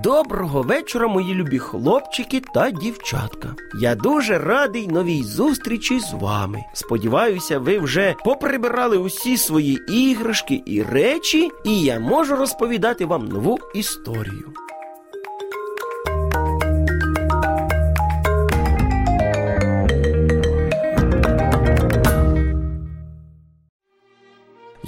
Доброго вечора, мої любі хлопчики та дівчатка. Я дуже радий новій зустрічі з вами. Сподіваюся, ви вже поприбирали усі свої іграшки і речі, і я можу розповідати вам нову історію.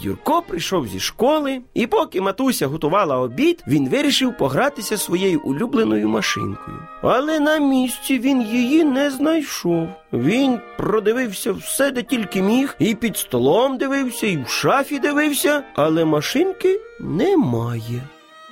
Юрко прийшов зі школи, і поки матуся готувала обід, він вирішив погратися своєю улюбленою машинкою. Але на місці він її не знайшов. Він продивився все, де тільки міг, і під столом дивився, і в шафі дивився, але машинки немає.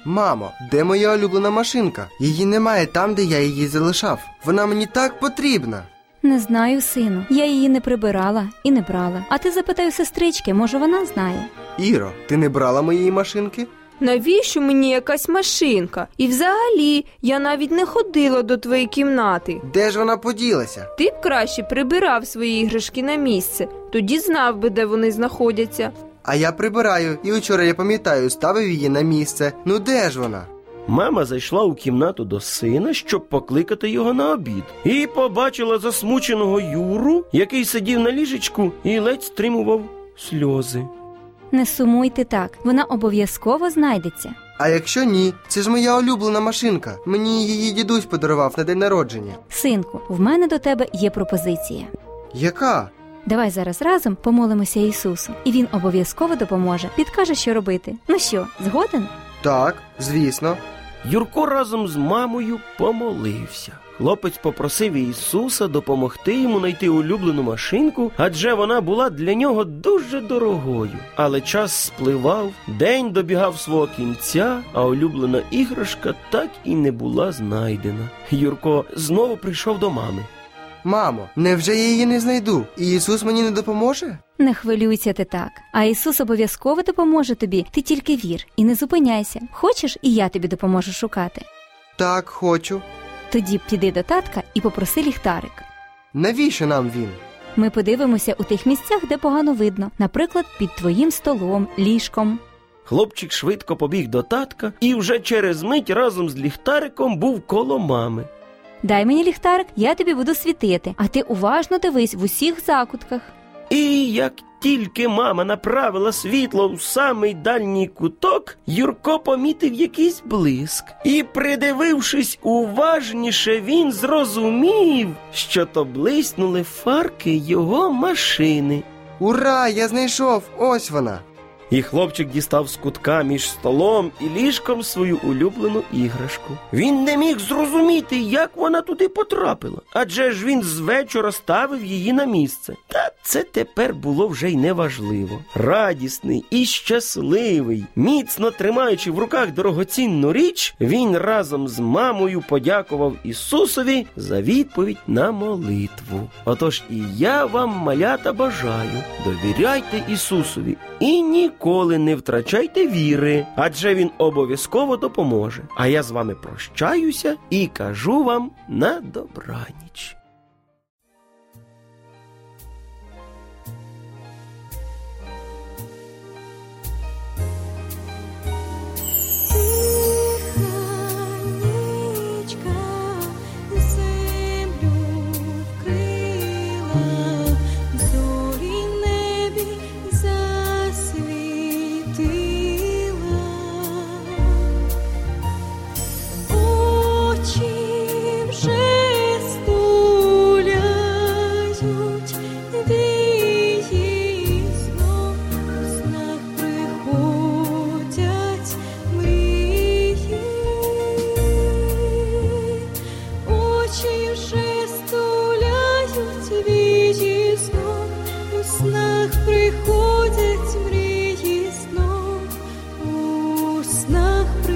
Мамо, де моя улюблена машинка? Її немає там, де я її залишав. Вона мені так потрібна. Не знаю, сину. Я її не прибирала і не брала. А ти запитай у сестрички, може вона знає. Іро, ти не брала моєї машинки? Навіщо мені якась машинка? І взагалі я навіть не ходила до твоєї кімнати. Де ж вона поділася? Ти б краще прибирав свої іграшки на місце, тоді знав би, де вони знаходяться. А я прибираю, і вчора я пам'ятаю, ставив її на місце. Ну де ж вона? Мама зайшла у кімнату до сина, щоб покликати його на обід, і побачила засмученого Юру, який сидів на ліжечку і ледь стримував сльози. Не сумуйте так, вона обов'язково знайдеться. А якщо ні, це ж моя улюблена машинка. Мені її дідусь подарував на день народження. Синку, в мене до тебе є пропозиція. Яка? Давай зараз разом помолимося Ісусу, і він обов'язково допоможе, підкаже, що робити. Ну що, згоден? Так, звісно. Юрко разом з мамою помолився. Хлопець попросив Ісуса допомогти йому знайти улюблену машинку, адже вона була для нього дуже дорогою. Але час спливав, день добігав свого кінця, а улюблена іграшка так і не була знайдена. Юрко знову прийшов до мами. Мамо, невже я її не знайду? І Ісус мені не допоможе? Не хвилюйся ти так. А Ісус обов'язково допоможе тобі. Ти тільки вір і не зупиняйся. Хочеш, і я тобі допоможу шукати. Так, хочу. Тоді піди до татка і попроси ліхтарик. Навіщо нам він? Ми подивимося у тих місцях, де погано видно, наприклад, під твоїм столом, ліжком. Хлопчик швидко побіг до татка і вже через мить разом з ліхтариком був коло мами. Дай мені ліхтарик, я тобі буду світити, а ти уважно дивись в усіх закутках. І як тільки мама направила світло в самий дальній куток, Юрко помітив якийсь блиск. І, придивившись уважніше, він зрозумів, що то блиснули фарки його машини. Ура! Я знайшов! Ось вона. І хлопчик дістав з кутка між столом і ліжком свою улюблену іграшку. Він не міг зрозуміти, як вона туди потрапила, адже ж він з вечора ставив її на місце. Та це тепер було вже й неважливо. Радісний і щасливий, міцно тримаючи в руках дорогоцінну річ, він разом з мамою подякував Ісусові за відповідь на молитву. Отож і я вам, малята, бажаю, довіряйте Ісусові і ніколи не втрачайте віри, адже він обов'язково допоможе. А я з вами прощаюся і кажу вам на добраніч. 那个。